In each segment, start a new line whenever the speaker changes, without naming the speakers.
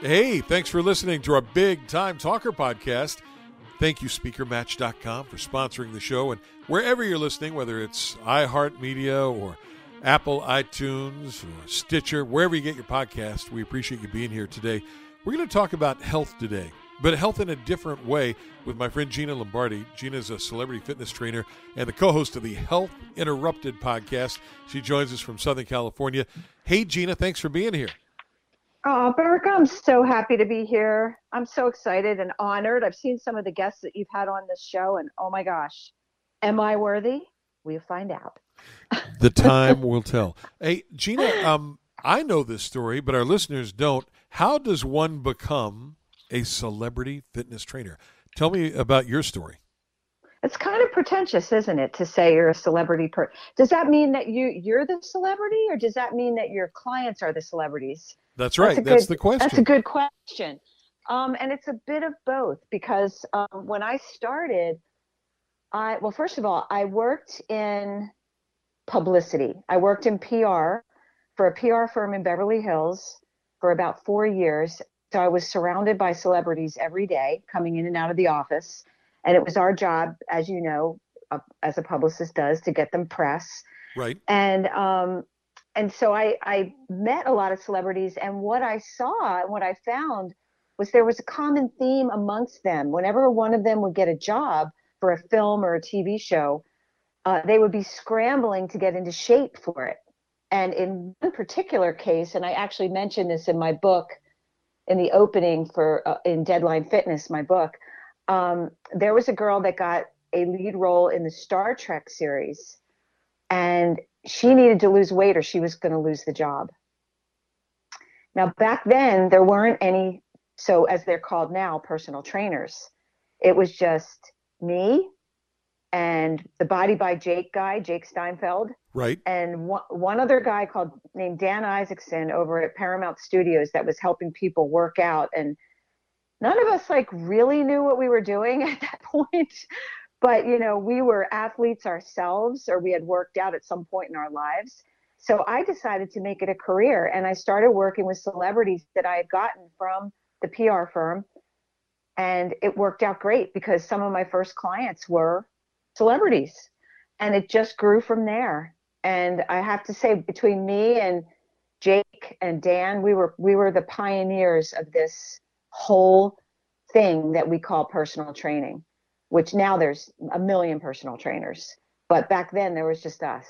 Hey, thanks for listening to our Big Time Talker podcast. Thank you, SpeakerMatch.com, for sponsoring the show. And wherever you're listening, whether it's iHeartMedia or Apple, iTunes, or Stitcher, wherever you get your podcast, we appreciate you being here today. We're going to talk about health today, but health in a different way with my friend Gina Lombardi. Gina is a celebrity fitness trainer and the co host of the Health Interrupted podcast. She joins us from Southern California. Hey, Gina, thanks for being here.
Oh, Burke, I'm so happy to be here. I'm so excited and honored. I've seen some of the guests that you've had on this show, and oh my gosh, am I worthy? We'll find out.
the time will tell. Hey, Gina, um, I know this story, but our listeners don't. How does one become a celebrity fitness trainer? Tell me about your story.
It's kind of pretentious, isn't it, to say you're a celebrity per does that mean that you you're the celebrity or does that mean that your clients are the celebrities?
That's right. That's, that's
good,
the question.
That's a good question. Um, and it's a bit of both because um, when I started, I well, first of all, I worked in publicity. I worked in PR for a PR firm in Beverly Hills for about four years. So I was surrounded by celebrities every day coming in and out of the office. And it was our job, as you know, uh, as a publicist does, to get them press.
Right.
And um, and so I, I met a lot of celebrities, and what I saw and what I found was there was a common theme amongst them. Whenever one of them would get a job for a film or a TV show, uh, they would be scrambling to get into shape for it. And in one particular case, and I actually mentioned this in my book, in the opening for uh, in Deadline Fitness, my book, um, there was a girl that got a lead role in the Star Trek series, and she needed to lose weight or she was going to lose the job. Now, back then, there weren't any, so as they're called now, personal trainers. It was just me and the Body by Jake guy, Jake Steinfeld.
Right.
And one, one other guy called named Dan Isaacson over at Paramount Studios that was helping people work out. And none of us like really knew what we were doing at that point but you know we were athletes ourselves or we had worked out at some point in our lives. So i decided to make it a career and i started working with celebrities that i had gotten from the pr firm and it worked out great because some of my first clients were celebrities and it just grew from there. And i have to say between me and jake and dan we were we were the pioneers of this whole thing that we call personal training which now there's a million personal trainers, but back then there was just us.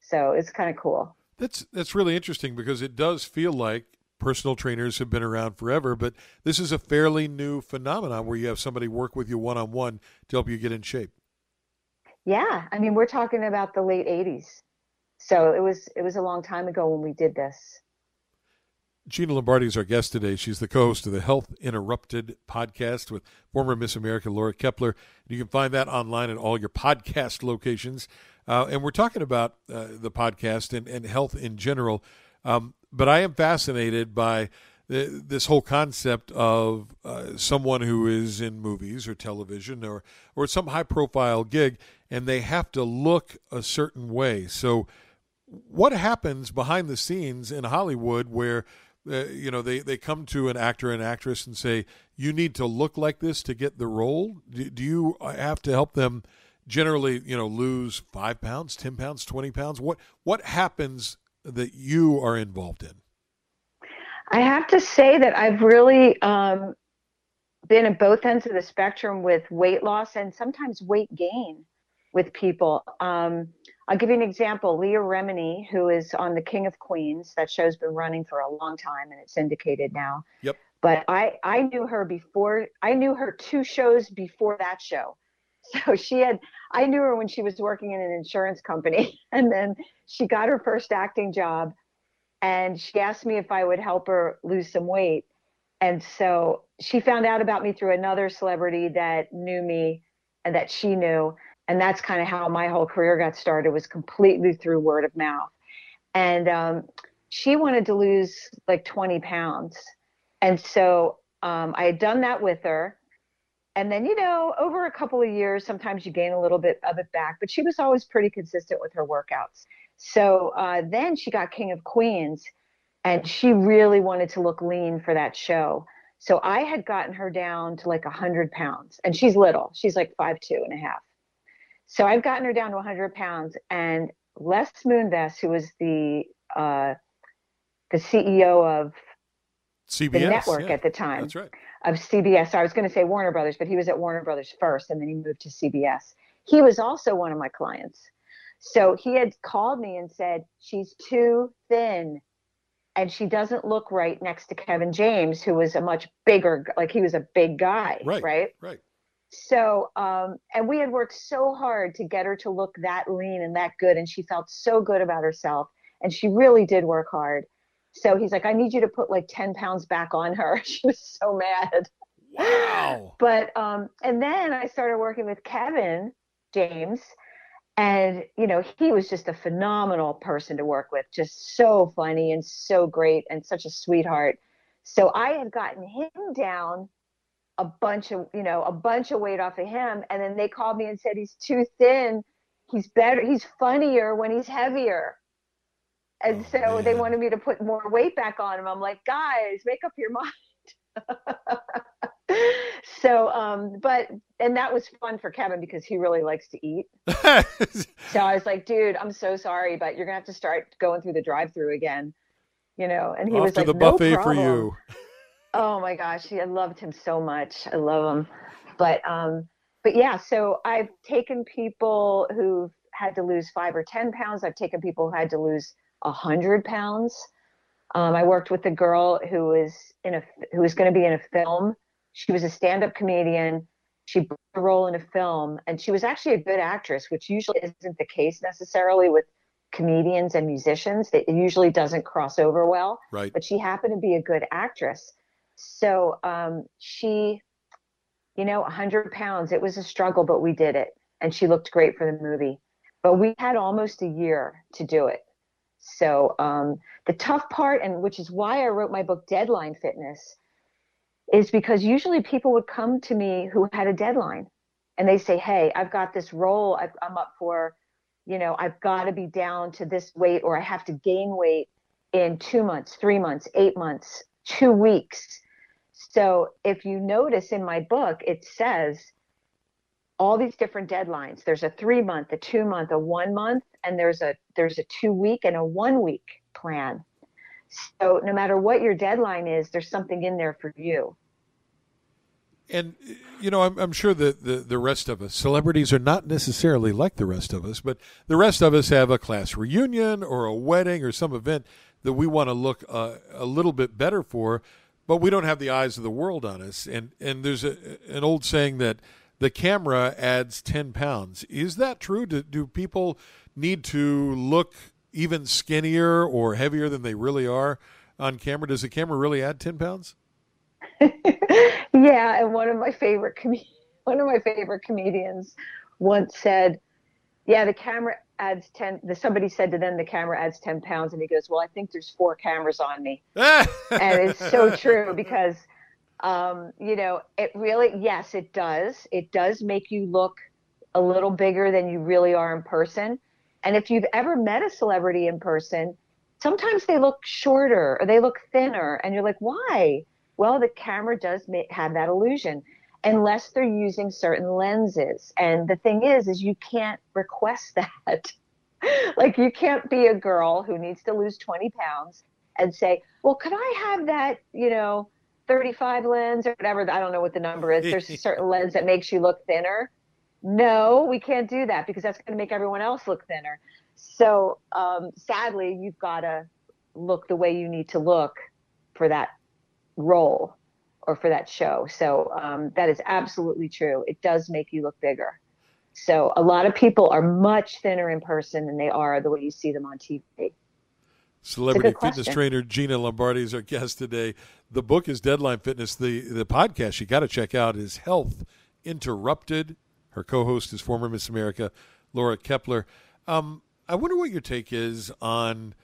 So it's kind of cool.
That's that's really interesting because it does feel like personal trainers have been around forever, but this is a fairly new phenomenon where you have somebody work with you one on one to help you get in shape.
Yeah, I mean we're talking about the late '80s, so it was it was a long time ago when we did this.
Gina Lombardi is our guest today. She's the co host of the Health Interrupted podcast with former Miss America Laura Kaeppeler. You can find that online at all your podcast locations. Uh, and we're talking about uh, the podcast and, and health in general. Um, but I am fascinated by the, this whole concept of uh, someone who is in movies or television or, or some high profile gig and they have to look a certain way. So, what happens behind the scenes in Hollywood where uh, you know they, they come to an actor and actress and say you need to look like this to get the role. Do, do you have to help them generally you know lose five pounds ten pounds 20 pounds? What what happens that you are involved in?
I have to say that i've really um, been at both ends of the spectrum with weight loss and sometimes weight gain with people. Um, I'll give you an example. Leah Remini, who is on The King of Queens, that show's been running for a long time and it's syndicated now.
Yep.
But I, I knew her before, I knew her two shows before that show. So she had, I knew her when she was working in an insurance company. And then she got her first acting job and she asked me if I would help her lose some weight. And so she found out about me through another celebrity that knew me and that she knew and that's kind of how my whole career got started was completely through word of mouth and um, she wanted to lose like 20 pounds and so um, i had done that with her and then you know over a couple of years sometimes you gain a little bit of it back but she was always pretty consistent with her workouts so uh, then she got king of queens and she really wanted to look lean for that show. So I had gotten her down to like 100 pounds, and she's little. She's like five two and a half. So I've gotten her down to 100 pounds, and Les Moonves, who was the uh, the CEO of
CBS,
the network
yeah,
at the time
That's right.
of CBS. So I was going to say Warner Brothers, but he was at Warner Brothers first, and then he moved to CBS. He was also one of my clients. So he had called me and said, She's too thin and she doesn't look right next to Kevin James, who was a much bigger, like he was a big guy,
Right.
right?
Right.
So, um, and we had worked so hard to get her to look that lean and that good, and she felt so good about herself, and she really did work hard. So he's like, I need you to put like 10 pounds back on her. She was so mad.
Wow.
But um, and then I started working with Kevin James, and you know he was just a phenomenal person to work with, just so funny and so great and such a sweetheart. So I had gotten him down a bunch of you know a bunch of weight off of him, and then they called me and said he's too thin. He's better. He's funnier when he's heavier. And
Oh,
so they wanted me to put more weight back on him. I'm like, guys, make up your mind. so um but and that was fun for kevin because he really likes to eat so i was like dude i'm so sorry but you're gonna have to start going through the drive through again you know and he
Off
was
to
like
the
no
buffet for you.
oh my gosh i loved him so much i love him but um but yeah so i've taken people who've had to lose five or ten pounds i've taken people who had to lose a hundred pounds um, I worked with a girl who was in a who was going to be in a film. She was a stand-up comedian. She played a role in a film, and she was actually a good actress, which usually isn't the case necessarily with comedians and musicians. It usually doesn't cross over well.
Right.
But she happened to be a good actress, so um, she, you know, 100 pounds. It was a struggle, but we did it, and she looked great for the movie. But we had almost a year to do it. So um, the tough part, and which is why I wrote my book Deadline Fitness, is because usually people would come to me who had a deadline, and they say, "Hey, I've got this role I've, I'm up for. You know, I've got to be down to this weight, or I have to gain weight in two months, three months, eight months, two weeks." So if you notice in my book, it says all these different deadlines. There's a three month, a two month, a one month, and there's a there's a two week and a one week plan. So no matter what your deadline is, there's something in there for you.
And you know, I'm, I'm sure that the the rest of us, celebrities, are not necessarily like the rest of us, but the rest of us have a class reunion or a wedding or some event that we want to look uh, a little bit better for, but we don't have the eyes of the world on us. And and there's a, an old saying that the camera adds ten pounds. Is that true? Do, do people need to look even skinnier or heavier than they really are on camera? Does the camera really add ten pounds?
yeah, and one of my favorite com- one of my favorite comedians once said, "Yeah, the camera adds ten. The, somebody said to them, the camera adds ten pounds, and he goes, "Well, I think there's four cameras on me." and it's so true because um, you know it really yes it does it does make you look a little bigger than you really are in person and if you've ever met a celebrity in person sometimes they look shorter or they look thinner and you're like why well the camera does make, have that illusion unless they're using certain lenses and the thing is is you can't request that like you can't be a girl who needs to lose 20 pounds and say, well, could I have that, you know, 35 lens or whatever? I don't know what the number is. There's a certain lens that makes you look thinner. No, we can't do that because that's going to make everyone else look thinner. So um, sadly, you've got to look the way you need to look for that role or for that show. So um, that is absolutely true. It does make you look bigger. So a lot of people are much thinner in person than they are the way you see them on TV.
Celebrity fitness
question.
trainer Gina Lombardi is our guest today. The book is Deadline Fitness. The the podcast you got to check out is Health Interrupted. Her co-host is former Miss America Laura Kaeppeler. Um, I wonder what your take is on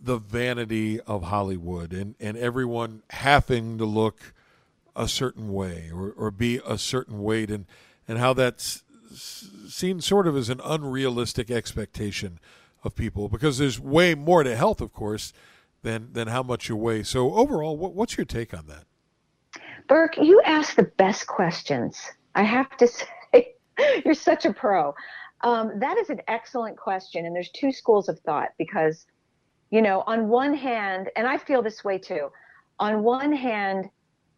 the vanity of Hollywood and, and everyone having to look a certain way or, or be a certain weight and, and how that's seen sort of as an unrealistic expectation of people because there's way more to health, of course, than than how much you weigh. So overall, what, what's your take on that?
Burke, you ask the best questions. I have to say, you're such a pro. Um, that is an excellent question, and there's two schools of thought because, you know, on one hand, and I feel this way too. On one hand,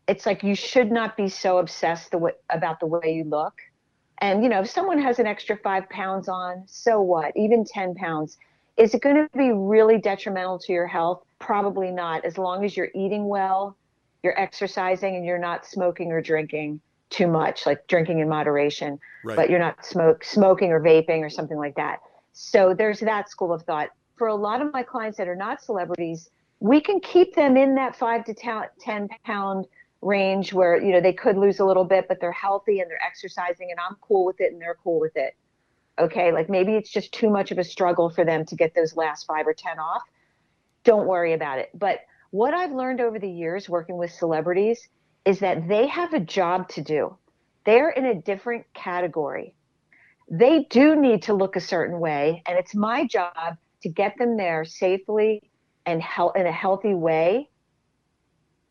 it's like you should not be so obsessed the way, about the way you look. And you know, if someone has an extra five pounds on, so what? Even ten pounds, is it going to be really detrimental to your health? Probably not. As long as you're eating well, you're exercising, and you're not smoking or drinking too much, like drinking in moderation, right. but you're not smoke smoking or vaping or something like that. So there's that school of thought. For a lot of my clients that are not celebrities, we can keep them in that five to ten pound range where you know they could lose a little bit, but they're healthy and they're exercising, and I'm cool with it, and they're cool with it. Okay, like maybe it's just too much of a struggle for them to get those last five or ten off. Don't worry about it. But what I've learned over the years working with celebrities is that they have a job to do. They're in a different category. They do need to look a certain way, and it's my job to get them there safely and he- in a healthy way.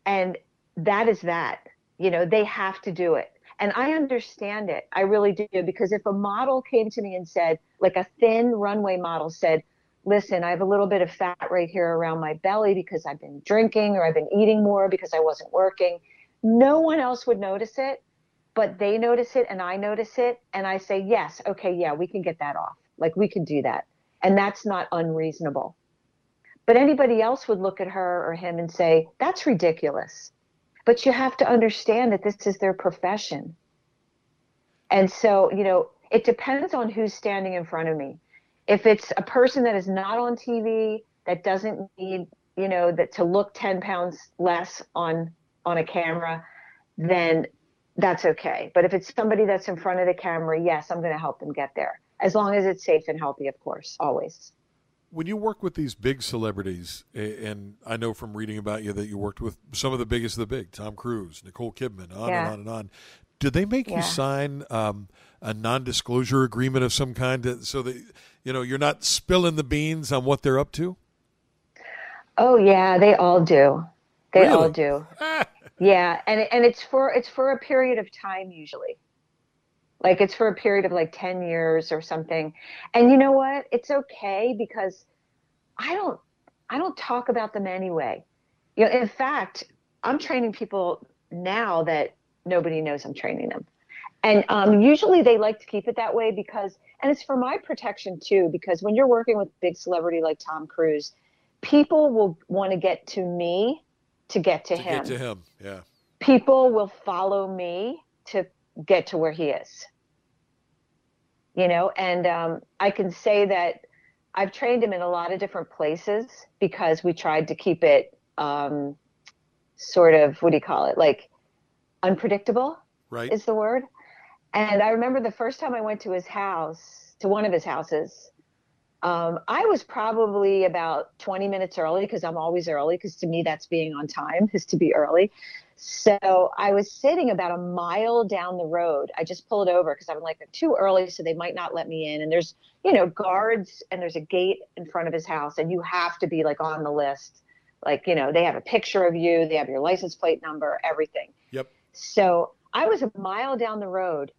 And that is that. You know, they have to do it. And I understand it. I really do. Because if a model came to me and said, like a thin runway model said, listen, I have a little bit of fat right here around my belly because I've been drinking or I've been eating more because I wasn't working. No one else would notice it, but they notice it and I notice it. And I say, yes, okay, yeah, we can get that off. Like we can do that. And that's not unreasonable. But anybody else would look at her or him and say, that's ridiculous. But you have to understand that this is their profession. And so, you know, it depends on who's standing in front of me. If it's a person that is not on TV, that doesn't need, you know, that to look 10 pounds less on on a camera, then that's okay. But if it's somebody that's in front of the camera, yes, I'm going to help them get there. As long as it's safe and healthy, of course, always
when you work with these big celebrities, and I know from reading about you that you worked with some of the biggest of the big, Tom Cruise, Nicole Kidman, on yeah. and on and on. Did they make yeah. you sign um, a non-disclosure agreement of some kind, to, so that you know you're not spilling the beans on what they're up to?
Oh yeah, they all do. They really? all do. yeah, and and it's for it's for a period of time usually. Like it's for a period of like 10 years or something. And you know what? It's okay because I don't I don't talk about them anyway. You know, in fact, I'm training people now that nobody knows I'm training them. And um, usually they like to keep it that way because, and it's for my protection too, because when you're working with big celebrity like Tom Cruise, people will want to get to me to get to,
to
him.
Get to him, yeah.
People will follow me to get to where he is. You know, and um, I can say that I've trained him in a lot of different places because we tried to keep it um, sort of what do you call it? Like unpredictable
right.
is the word. And i remember the first time i went to his house to one of his houses um, i was probably about 20 minutes early because i'm always early because to me that's being on time is to be early so I was sitting about a mile down the road. I just pulled over because I'm like too early, so they might not let me in. And there's, you know, guards and there's a gate in front of his house, and you have to be like on the list. Like, you know, they have a picture of you, they have your license plate number, everything.
Yep.
So I was a mile down the road.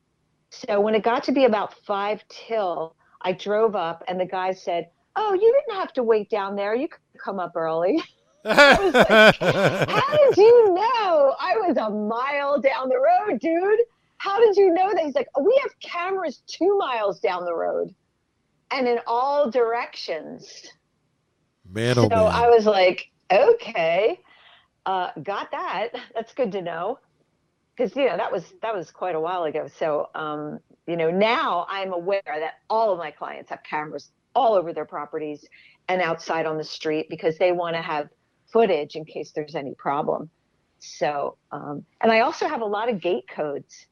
So when it got to be about five till, I drove up, and the guy said, "Oh, you didn't have to wait down there. You could come up early." like, how did you know? I was a mile down the road, dude. How did you know that? He's like, oh, we have cameras two miles down the road and in all directions.
Man, oh
so
man.
I was like, okay, uh, got that. That's good to know. Because you know that was that was quite a while ago. So um, you know now I'm aware that all of my clients have cameras all over their properties and outside on the street because they want to have footage in case there's any problem. So, um, and I also have a lot of gate codes.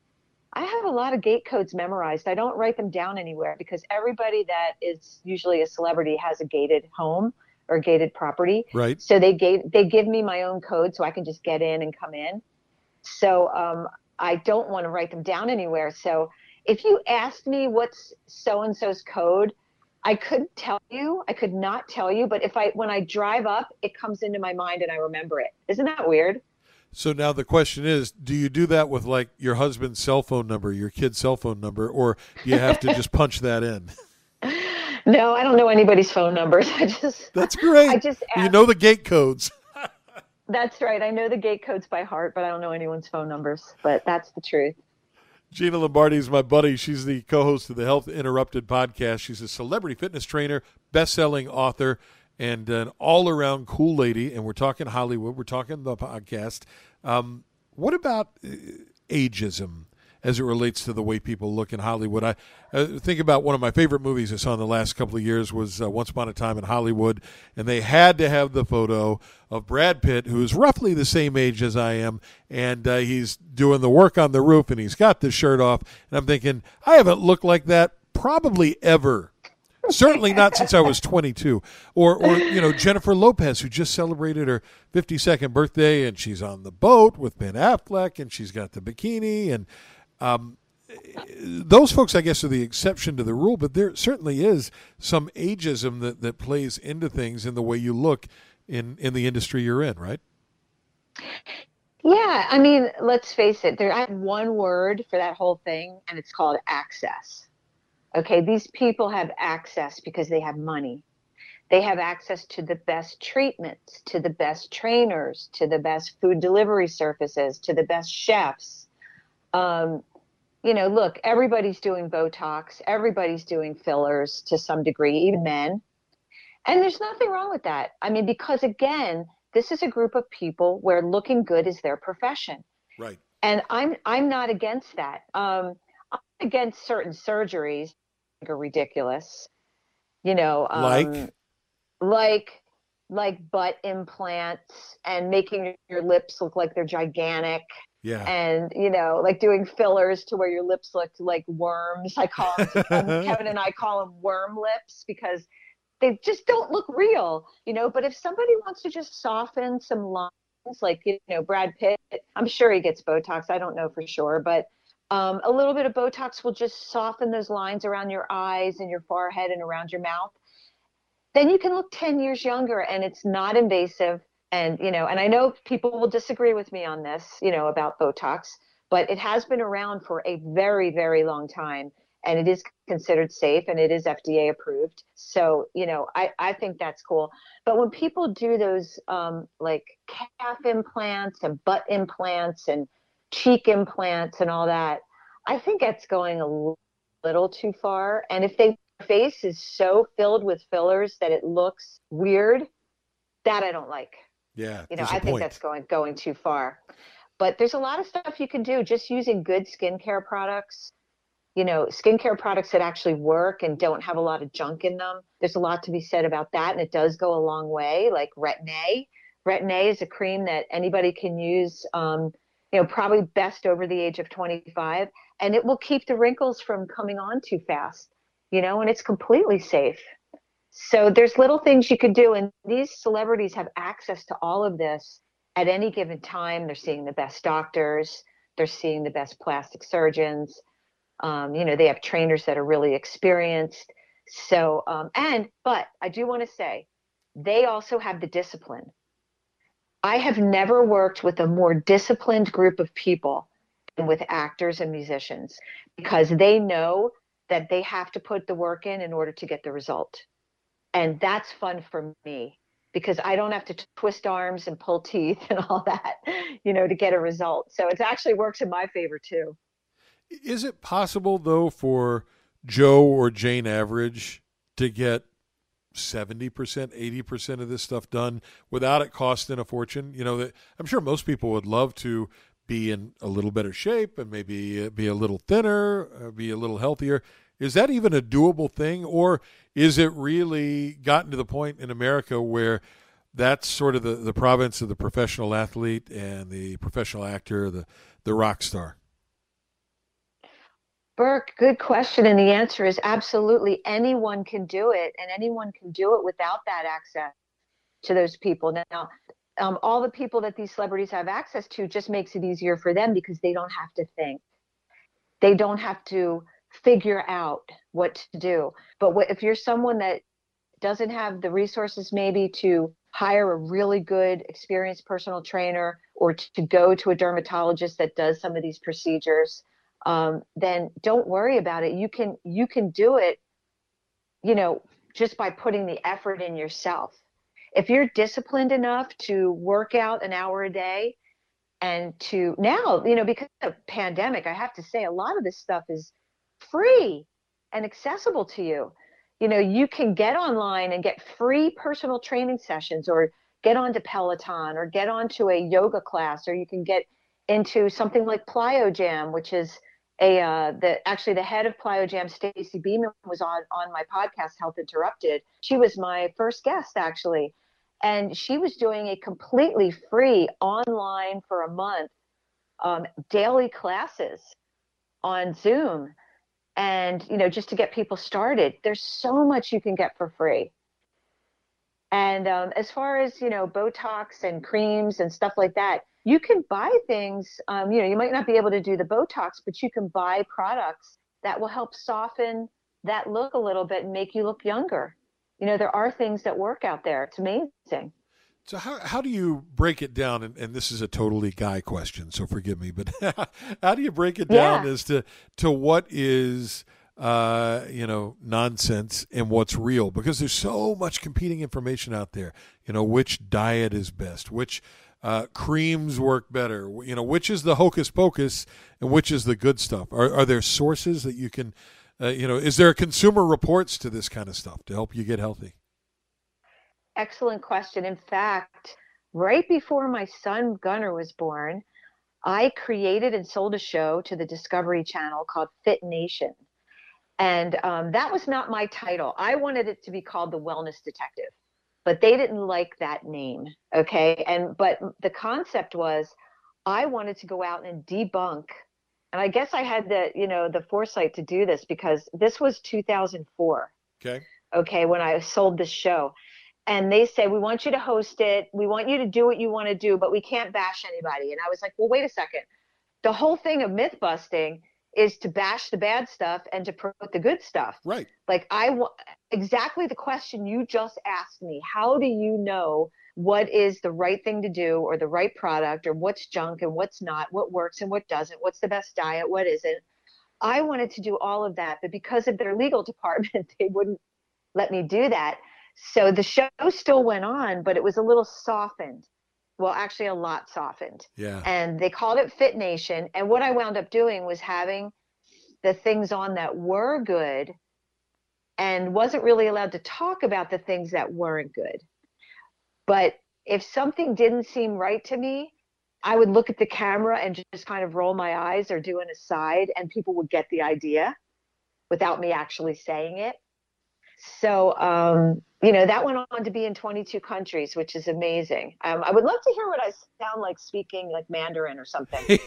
I have a lot of gate codes memorized. I don't write them down anywhere because everybody that is usually a celebrity has a gated home or gated property.
Right.
So they gave they give me my own code so I can just get in and come in. So um, I don't want to write them down anywhere. So if you asked me what's so and so's code, I couldn't tell you. I could not tell you, but if I when I drive up, it comes into my mind and I remember it. Isn't that weird?
So now the question is, do you do that with like your husband's cell phone number, your kid's cell phone number, or do you have to just punch that in?
No, I don't know anybody's phone numbers. I just
That's great.
I just
you know the gate codes.
That's right. I know the gate codes by heart, but I don't know anyone's phone numbers. But that's the truth.
Gina Lombardi is my buddy. She's the co-host of the Health Interrupted podcast. She's a celebrity fitness trainer, best-selling author, and an all-around cool lady. And we're talking Hollywood. We're talking the podcast. Um, what about uh, ageism as it relates to the way people look in Hollywood? I uh, think about one of my favorite movies I saw in the last couple of years was uh, Once Upon a Time in Hollywood, and they had to have the photo of Brad Pitt, who is roughly the same age as I am, and uh, he's doing the work on the roof, and he's got the shirt off, and I'm thinking I haven't looked like that probably ever. Certainly not since I was 22. Or, or you know, Jennifer Lopez, who just celebrated her 52nd birthday, and she's on the boat with Ben Affleck, and she's got the bikini, and um, those folks, I guess, are the exception to the rule. But there certainly is some ageism that, that plays into things in the way you look in in the industry you're in, right?
Yeah, I mean, let's face it. There, I have one word for that whole thing, and it's called access. Okay, these people have access because they have money. They have access to the best treatments, to the best trainers, to the best food delivery services, to the best chefs. Um, you know, look, everybody's doing Botox, everybody's doing fillers to some degree, even men. And there's nothing wrong with that. I mean, because again, this is a group of people where looking good is their profession.
Right.
And I'm I'm not against that. Um, I'm against certain surgeries that are ridiculous. You know, um,
Like?
like like butt implants and making your lips look like they're gigantic
Yeah.
and you know like doing fillers to where your lips look like worms. I call them kevin and i call them worm lips because they just don't look real you know but if somebody wants to just soften some lines like you know brad pitt i'm sure he gets botox i don't know for sure but um, a little bit of botox will just soften those lines around your eyes and your forehead and around your mouth. Then you can look 10 years younger and it's not invasive and you know and i know people will disagree with me on this you know about botox but it has been around for a very very long time and it is considered safe and it is fda approved. So you know i i think that's cool. But when people do those um like calf implants and butt implants and cheek implants and all that i think that's going a little too far. And if they face is so filled with fillers that it looks weird that i don't like
Yeah.
you know I think
point.
that's going going too far but there's a lot of stuff you can do just using good skincare products you know skincare products that actually work and don't have a lot of junk in them there's a lot to be said about that and it does go a long way like retin-a retin-a is a cream that anybody can use um, you know probably best over the age of 25 and it will keep the wrinkles from coming on too fast you know and it's completely safe so there's little things you could do, and these celebrities have access to all of this at any given time. They're seeing the best doctors, they're seeing the best plastic surgeons. Um, you know, they have trainers that are really experienced. So, um, and but I do want to say, they also have the discipline. I have never worked with a more disciplined group of people than with actors and musicians because they know that they have to put the work in in order to get the result and that's fun for me because I don't have to twist arms and pull teeth and all that, you know, to get a result. So it actually works in my favor too.
Is it possible though for Joe or Jane Average to get seventy percent, eighty percent of this stuff done without it costing a fortune? You know, that I'm sure most people would love to be in a little better shape and maybe uh, be a little thinner, uh, be a little healthier. Is that even a doable thing, or is it really gotten to the point in America where that's sort of the, the province of the professional athlete and the professional actor, the the rock star?
Burke, good question. And the answer is absolutely anyone can do it, and anyone can do it without that access to those people. Now, um, all the people that these celebrities have access to just makes it easier for them because they don't have to think. They don't have to figure out what to do. But what, if you're someone that doesn't have the resources maybe to hire a really good experienced personal trainer or to go to a dermatologist that does some of these procedures um, then don't worry about it you can you can do it you know just by putting the effort in yourself if you're disciplined enough to work out an hour a day and to now you know because of pandemic i have to say a lot of this stuff is free and accessible to you. You know you can get online and get free personal training sessions or get onto peloton or get onto a yoga class or you can get into something like plyo which is a uh, the actually the head of plyo stacy beeman was on on my podcast health interrupted. She was my first guest actually. And she was doing a completely free online for a month um, daily classes on zoom and you know just to get people started there's so much you can get for free. And um, as far as you know botox and creams and stuff like that you can buy things um, you know you might not be able to do the botox but you can buy products that will help soften that look a little bit and make you look younger. You know there are things that work out there. It's amazing
so how how do you break it down? And, and this is a totally guy question, so forgive me, but how do you break it down yeah. as to to what is uh, you know nonsense and what's real? Because there's so much competing information out there. You know which diet is best, which uh, creams work better. You know which is the hocus pocus and which is the good stuff. Are are there sources that you can? Uh, you know, is there consumer reports to this kind of stuff to help you get healthy?
Excellent question. In fact, right before my son Gunnar was born, I created and sold a show to the Discovery Channel called Fit Nation. And um, that was not my title. I wanted it to be called The Wellness Detective, but they didn't like that name. Okay. And, but the concept was I wanted to go out and debunk. And I guess I had the, you know, the foresight to do this because this was 2004.
Okay.
Okay. When I sold this show and they say we want you to host it. We want you to do what you want to do but we can't bash anybody. And i was like well wait a second. The whole thing of myth busting is to bash the bad stuff and to promote the good stuff.
Right.
Like i want exactly the question you just asked me. How do you know what is the right thing to do or the right product or what's junk and what's not what works and what doesn't what's the best diet what isn't? I wanted to do all of that but because of their legal department they wouldn't let me do that so the show still went on, but it was a little softened. Well, actually, a lot softened.
Yeah.
And they called it Fit Nation. And what I wound up doing was having the things on that were good and wasn't really allowed to talk about the things that weren't good. But if something didn't seem right to me, I would look at the camera and just kind of roll my eyes or do an aside, and people would get the idea without me actually saying it. So, um, you know, that went on to be in 22 countries, which is amazing. Um, I would love to hear what I sound like speaking like Mandarin or something.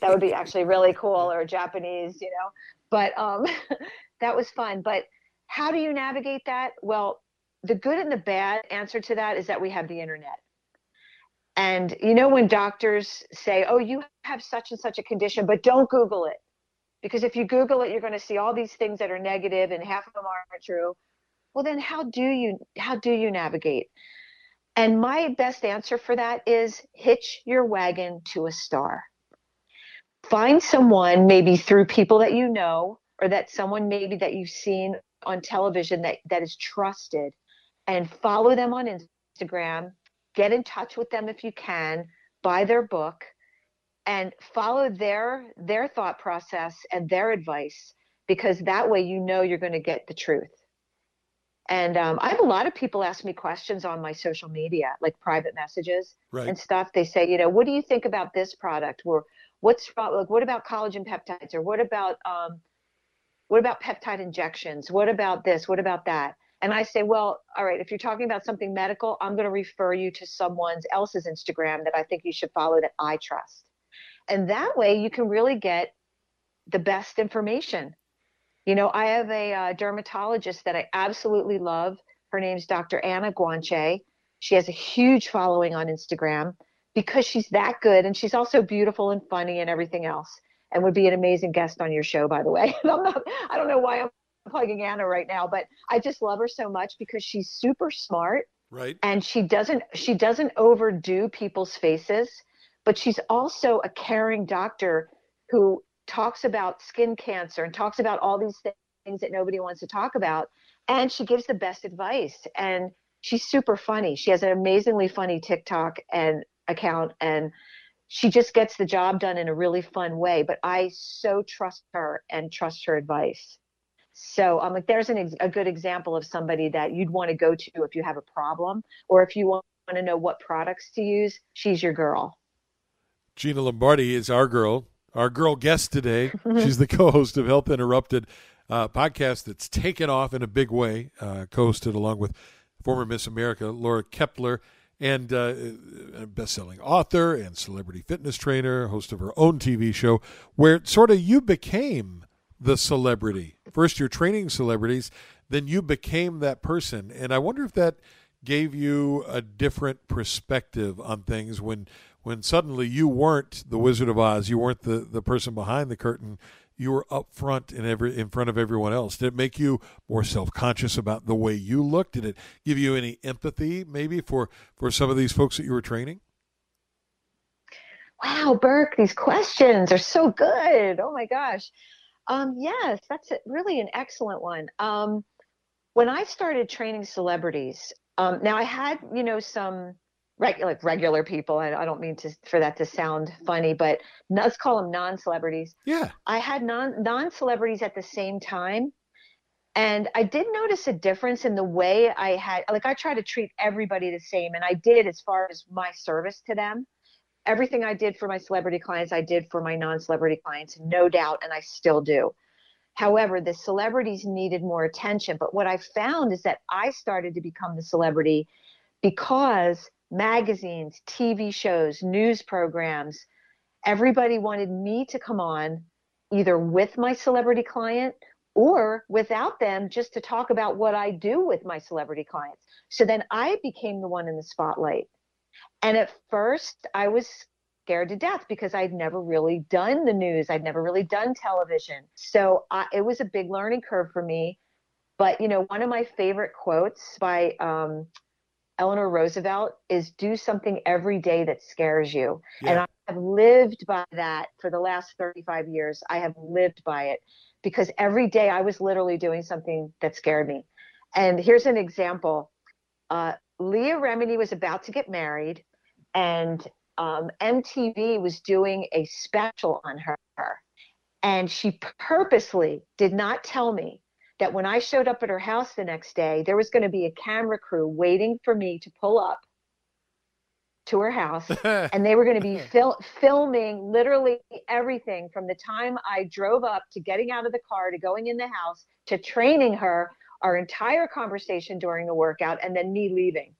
that would be actually really cool, or Japanese, you know. But um, that was fun. But how do you navigate that? Well, the good and the bad answer to that is that we have the internet. And you know, when doctors say, oh, you have such and such a condition, but don't Google it. Because if you Google it, you're going to see all these things that are negative and half of them aren't true well then how do you how do you navigate? And my best answer for that is hitch your wagon to a star. Find someone maybe through people that you know or that someone maybe that you've seen on television that that is trusted and follow them on Instagram. Get in touch with them if you can buy their book and follow their their thought process and their advice because that way you know you're going to get the truth and um, I have a lot of people ask me questions on my social media, like private messages
right.
and stuff. They say, you know, what do you think about this product? Or what's like, what about collagen peptides? Or what about um, what about peptide injections? What about this? What about that? And I say, well, all right, if you're talking about something medical, I'm going to refer you to someone else's Instagram that I think you should follow that I trust. And that way you can really get the best information you know, I have a uh, dermatologist that I absolutely love. Her name's Dr. Anna Guanche. She has a huge following on Instagram because she's that good and she's also beautiful and funny and everything else. and would be an amazing guest on your show, by the way. I'm not, I don't know why I'm plugging Anna right now, but I just love her so much because she's super smart.
Right.
And she doesn't she doesn't overdo people's faces, but she's also a caring doctor who talks about skin cancer and talks about all these things that nobody wants to talk about. And she gives the best advice. And she's super funny. She has an amazingly funny TikTok and account and she just gets the job done in a really fun way. But I so trust her and trust her advice. So I'm like, there's an a good example of somebody that you'd want to go to if you have a problem or if you want to know what products to use. She's your girl.
Gina Lombardi is our girl, our girl guest today. She's the co-host of Health Interrupted uh, podcast that's taken off in a big way, uh, co-hosted along with former Miss America Laura Kaeppeler and uh, a best-selling author and celebrity fitness trainer, host of her own TV show, where sort of you became the celebrity. First, you're training celebrities, then you became that person, and I wonder if that gave you a different perspective on things when when suddenly you weren't the Wizard of Oz, you weren't the, the person behind the curtain, you were up front in every in front of everyone else. Did it make you more self conscious about the way you looked? Did it give you any empathy maybe for for some of these folks that you were training?
Wow, Burke, these questions are so good. Oh my gosh. Um, yes, that's a, really an excellent one. Um, when I started training celebrities, um, now I had, you know, some regular, like regular people. I, I, don't mean to for that to sound funny, but let's call them non-celebrities.
Yeah.
I had non non-celebrities at the same time, and I did notice a difference in the way I had. Like I try to treat everybody the same, and I did as far as my service to them everything I did for my celebrity clients, I did for my non celebrity clients, no doubt, and I still do. However, the celebrities needed more attention. But what I found is that I started to become the celebrity because magazines, TV shows, news programs, everybody wanted me to come on either with my celebrity client or without them just to talk about what I do with my celebrity clients. So then I became the one in the spotlight. And at first, I was scared to death because I'd never really done the news. I'd never really done television. So I, it was a big learning curve for me. But, you know, one of my favorite quotes by um, Eleanor Roosevelt is do something every day that scares you. Yeah. And I have lived by that for the last 35 years. I have lived by it because every day I was literally doing something that scared me. And here's an example. Uh, Leah Remini was about to get married, and um, MTV was doing a special on her. And she purposely did not tell me that when I showed up at her house the next day, there was going to be a camera crew waiting for me to pull up to her house and they were going to be fil- filming literally everything from the time I drove up to getting out of the car to going in the house to training her our entire conversation during the workout and then me leaving.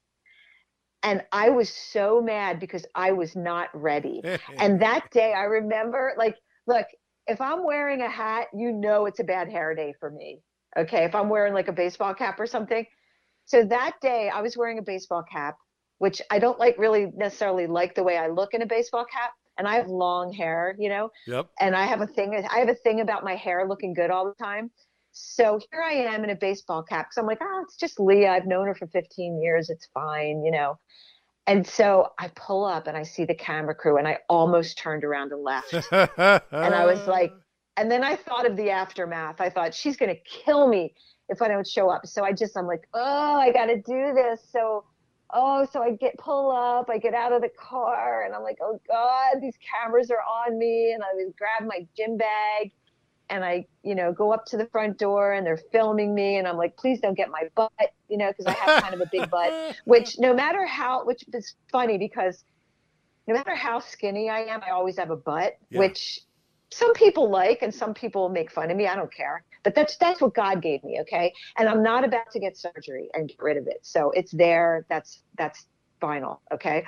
And I was so mad because I was not ready. and that day I remember like, look, if I'm wearing a hat, you know it's a bad hair day for me. Okay. If I'm wearing like a baseball cap or something. So that day I was wearing a baseball cap, which I don't like really necessarily like the way I look in a baseball cap. And I have long hair, you know?
Yep.
And I have a thing, I have a thing about my hair looking good all the time. So here I am in a baseball cap. So I'm like, oh, it's just Leah. I've known her for 15 years. It's fine, you know. And so I pull up and I see the camera crew and I almost turned around and left. and I was like, and then I thought of the aftermath. I thought she's going to kill me if I don't show up. So I just, I'm like, oh, I got to do this. So, oh, so I get pull up, I get out of the car and I'm like, oh God, these cameras are on me. And I would grab my gym bag and I, you know, go up to the front door and they're filming me and I'm like, please don't get my butt, you know, because I have kind of a big butt, which no matter how, which is funny because no matter how skinny I am, I always have a butt, yeah. which some people like and some people make fun of me. I don't care. But that's that's what God gave me, okay? And I'm not about to get surgery and get rid of it. So it's there. That's that's final, okay?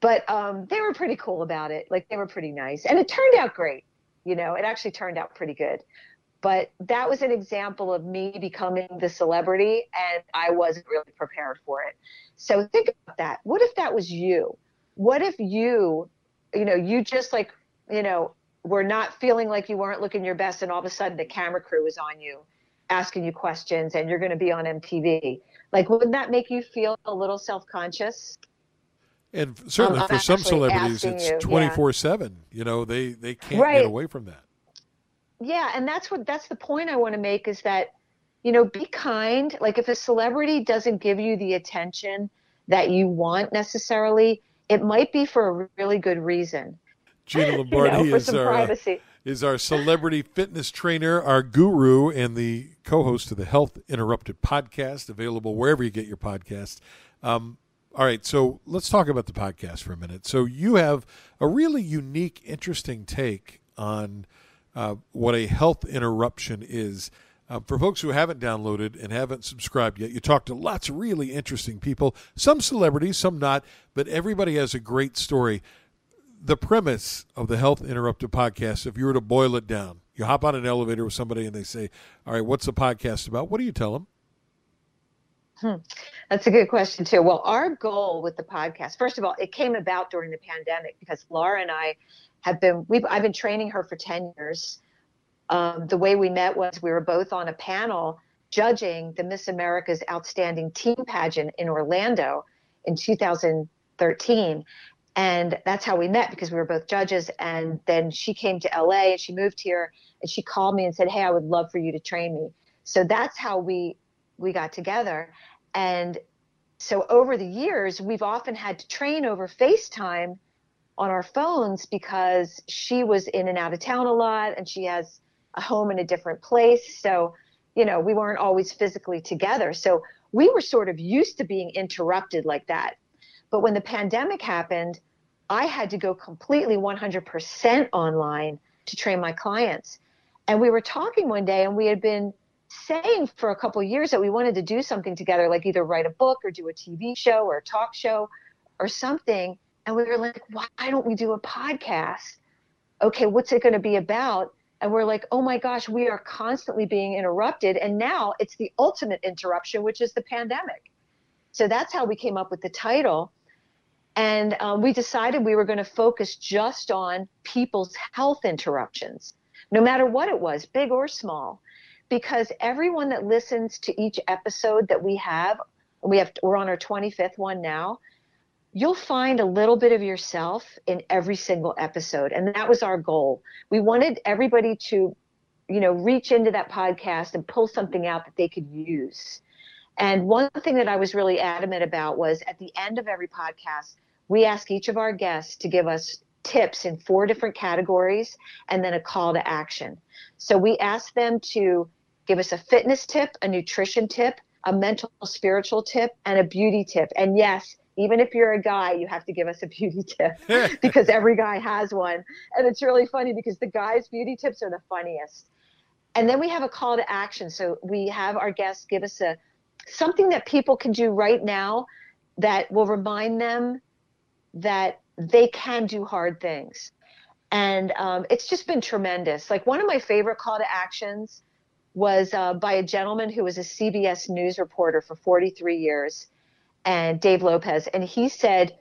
But um, they were pretty cool about it. Like they were pretty nice. And it turned out great you know it actually turned out pretty good but that was an example of me becoming the celebrity and i wasn't really prepared for it so think about that what if that was you what if you you know you just like you know were not feeling like you weren't looking your best and all of a sudden the camera crew is on you asking you questions and you're going to be on MTV. Like, wouldn't that make you feel a little self conscious?
And certainly um, for some celebrities, it's twenty four seven. You know, they they can't right. get away from that.
Yeah, and that's what that's the point I want to make is that, you know, be kind. Like if a celebrity doesn't give you the attention that you want necessarily, it might be for a really good reason.
Gina Lombardi you know, is our uh, is our celebrity fitness trainer, our guru, and the co-host of the Health Interrupted podcast, available wherever you get your podcasts. Um, all right, so let's talk about the podcast for a minute. So you have a really unique, interesting take on uh, what a health interruption is. Uh, for folks who haven't downloaded and haven't subscribed yet, you talk to lots of really interesting people, some celebrities, some not, but everybody has a great story the premise of the Health Interrupted podcast, if you were to boil it down, you hop on an elevator with somebody and they say, All right, what's the podcast about? What do you tell them?
Hmm. That's a good question, too. Well, our goal with the podcast, first of all, it came about during the pandemic because Laura and I have been, we've, I've been training her for 10 years. Um, the way we met was we were both on a panel judging the Miss America's Outstanding Teen Pageant in Orlando in 2013 and that's how we met because we were both judges. And then she came to LA and she moved here and she called me and said hey I would love for you to train me. So that's how we we got together. And so over the years we've often had to train over FaceTime on our phones because she was in and out of town a lot and she has a home in a different place. So you know we weren't always physically together. So we were sort of used to being interrupted like that but when the pandemic happened, I had to go completely 100% online to train my clients. And we were talking one day, and we had been saying for a couple years that we wanted to do something together, like either write a book or do a TV show or a talk show or something. And we were like, why don't we do a podcast? Okay, what's it going to be about? And we're like, oh my gosh, we are constantly being interrupted. And now it's the ultimate interruption, which is the pandemic. So that's how we came up with the title. And um, we decided we were going to focus just on people's health interruptions, no matter what it was, big or small, because everyone that listens to each episode that we have, we have we're on our 25th one now, you'll find a little bit of yourself in every single episode, and that was our goal. We wanted everybody to, you know, reach into that podcast and pull something out that they could use. And one thing that I was really adamant about was at the end of every podcast, we ask each of our guests to give us tips in four different categories and then a call to action. So we ask them to give us a fitness tip, a nutrition tip, a mental spiritual tip, and a beauty tip. And yes, even if you're a guy, you have to give us a beauty tip because every guy has one. And it's really funny because the guys' beauty tips are the funniest. And then we have a call to action. So we have our guests give us a something that people can do right now that will remind them that they can do hard things. And um, it's just been tremendous. Like one of my favorite call to actions was uh, by a gentleman who was a CBS News reporter for 43 years, and Dave Lopez. And he said,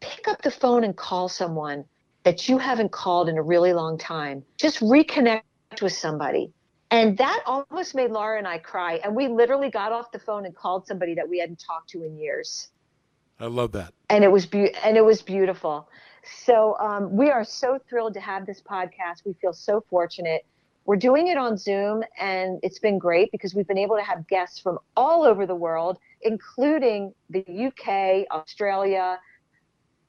pick up the phone and call someone that you haven't called in a really long time. Just reconnect with somebody. And that almost made Laura and I cry. And we literally got off the phone and called somebody that we hadn't talked to in years.
I love that.
And it was be- and it was beautiful. So um, we are so thrilled to have this podcast. We feel so fortunate. We're doing it on Zoom, and it's been great because we've been able to have guests from all over the world, including the UK, Australia,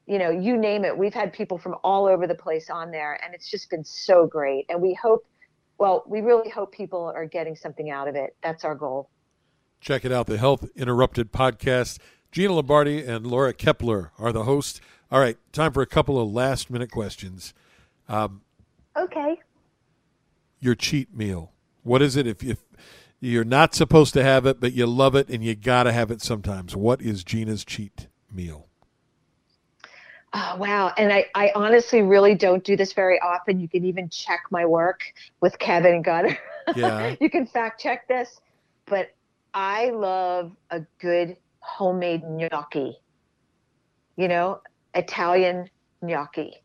you know, you name it. We've had people from all over the place on there, and it's just been so great. And we hope, well, we really hope people are getting something out of it. That's our goal.
Check it out, the Health Interrupted podcast. Gina Lombardi and Laura Kaeppeler are the hosts. All right, time for a couple of last minute questions.
Um, okay.
Your cheat meal. What is it if, if you're not supposed to have it, but you love it and you got to have it sometimes? What is Gina's cheat meal?
Oh, wow. And I, I honestly really don't do this very often. You can even check my work with Kevin and Gunner. Yeah. you can fact check this. But I love a good homemade gnocchi, you know, Italian gnocchi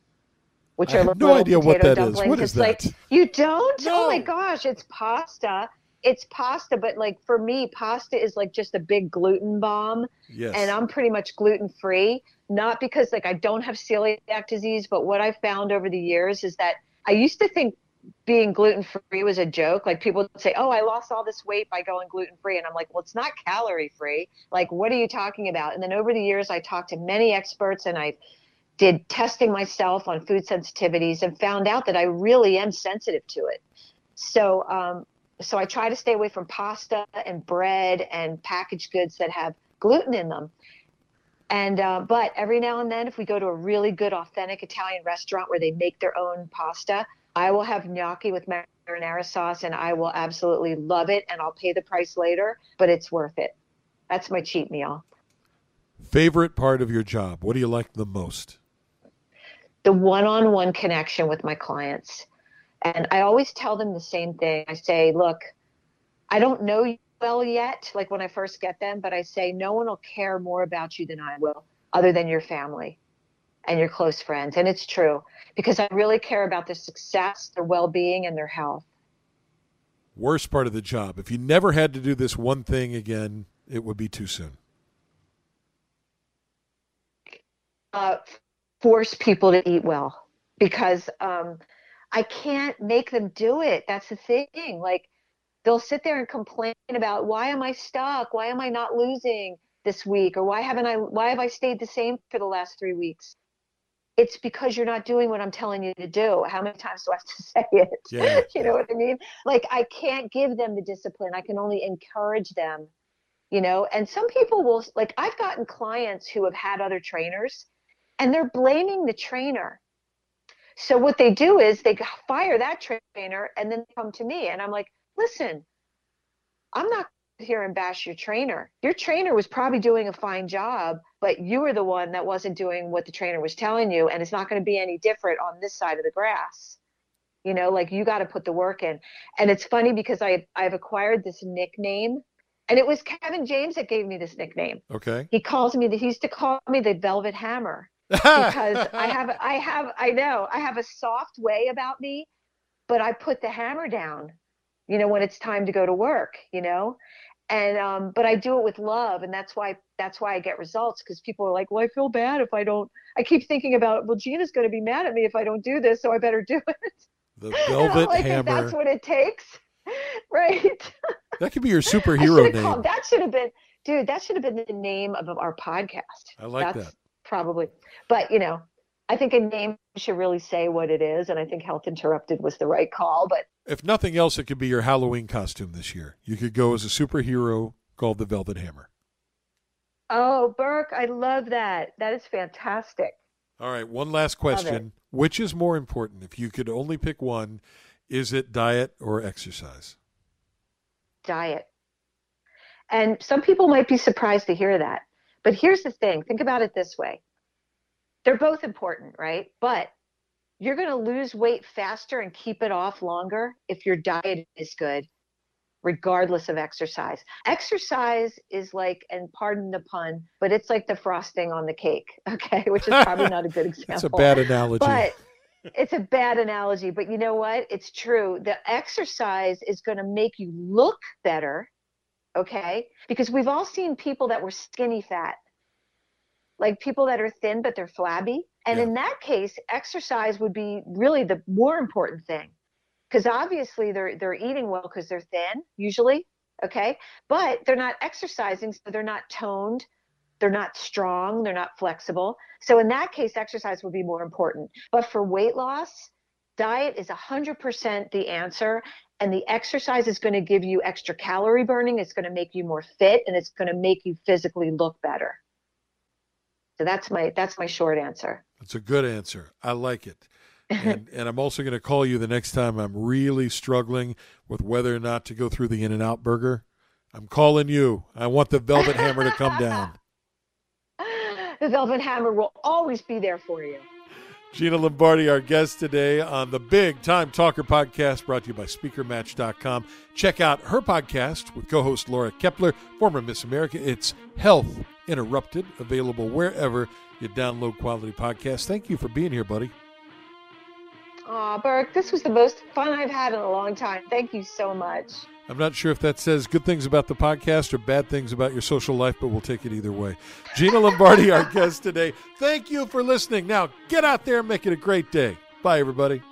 which
I
are
have no idea what that is. What is
it's like
that?
you don't? Oh my gosh, it's pasta. It's pasta, but like for me, pasta is like just a big gluten bomb
Yes.
and I'm pretty much gluten free. Not because like I don't have celiac disease, but what I've found over the years is that I used to think being gluten free was a joke. Like people would say, "Oh, I lost all this weight by going gluten free," and I'm like, "Well, it's not calorie free. Like, what are you talking about?" And then over the years, I talked to many experts, and I did testing myself on food sensitivities, and found out that I really am sensitive to it. So, um, so I try to stay away from pasta and bread and packaged goods that have gluten in them. And uh, but every now and then, if we go to a really good, authentic Italian restaurant where they make their own pasta, I will have gnocchi with marinara sauce, and I will absolutely love it, and I'll pay the price later, but it's worth it. That's my cheat meal.
Favorite part of your job? What do you like the most?
the one-on-one connection with my clients and i always tell them the same thing i say look i don't know you well yet like when i first get them but i say no one will care more about you than i will other than your family and your close friends and it's true because i really care about their success their well-being and their health
Worst part of the job. If you never had to do this one thing again, it would be too soon.
uh, force people to eat well because um, I can't make them do it. That's the thing. Like they'll sit there and complain about why am I stuck? Why am I not losing this week? Or why haven't I? Why have I stayed the same for the last three weeks? It's because you're not doing what I'm telling you to do. How many times do I have to say it?
Yeah.
you know what I mean? Like I can't give them the discipline. I can only encourage them. You know, and some people will like I've gotten clients who have had other trainers and they're blaming the trainer. So what they do is they fire that trainer and then they come to me and I'm like, listen, I'm not here and bash your trainer. Your trainer was probably doing a fine job, but you were the one that wasn't doing what the trainer was telling you, and it's not going to be any different on this side of the grass. You know, like you got to put the work in. And it's funny because I I've acquired this nickname, and it was Kevin James that gave me this nickname.
Okay.
He calls me. He used to call me the Velvet Hammer because I have I have I know I have a soft way about me, but I put the hammer down, you know, when it's time to go to work, you know, and um, but I do it with love, and that's why that's why I get results because people are like, well, I feel bad if I don't. I keep thinking about well, Gina's going to be mad at me if I don't do this, so I better do it.
the Velvet
like,
Hammer.
That's what it takes, right?
That could be your superhero name.
called. That should have been, dude. That should have been the name of our podcast.
I like
That's
that.
Probably, but you know, I think a name should really say what it is, and I think Health Interrupted was the right call. But
If nothing else, it could be your Halloween costume this year. You could go as a superhero called the Velvet Hammer.
oh, Burke, I love that. That is fantastic.
All right, one last question. Which is more important? If you could only pick one, is it diet or exercise?
Diet. And some people might be surprised to hear that. But here's the thing think about it this way they're both important, right? But you're going to lose weight faster and keep it off longer if your diet is good, regardless of exercise. Exercise is like, and pardon the pun, but it's like the frosting on the cake, okay? Which is probably not a good example.
It's a bad analogy.
But it's a bad analogy, but you know what? It's true. The exercise is going to make you look better, okay? Because we've all seen people that were skinny fat, like people that are thin but they're flabby. And
Yeah.
in that case, exercise would be really the more important thing. Because obviously they're they're eating well because they're thin, usually, okay? But they're not exercising, so they're not toned, they're not strong, they're not flexible. So in that case, exercise would be more important. But for weight loss, diet is 100% the answer. And the exercise is going to give you extra calorie burning. It's going to make you more fit and it's going to make you physically look better. So that's my that's my short answer.
That's a good answer. I like it. And, and I'm also going to call you the next time I'm really struggling with whether or not to go through the In and Out burger. I'm calling you. I want the Velvet Hammer to come down.
The Velvet Hammer will always be there for you.
Gina Lombardi, our guest today on the Big Time Talker podcast, brought to you by SpeakerMatch.com. Check out her podcast with co host Laura Kaeppeler, former Miss America. It's Health Interrupted, available wherever you download quality podcasts. Thank you for being here, buddy.
Aw, Burke, this was the most fun I've had in a long time. Thank you so much.
I'm not sure if that says good things about the podcast or bad things about your social life, but we'll take it either way. Gina Lombardi, our guest today. Thank you for listening. Now, get out there and make it a great day. Bye, everybody.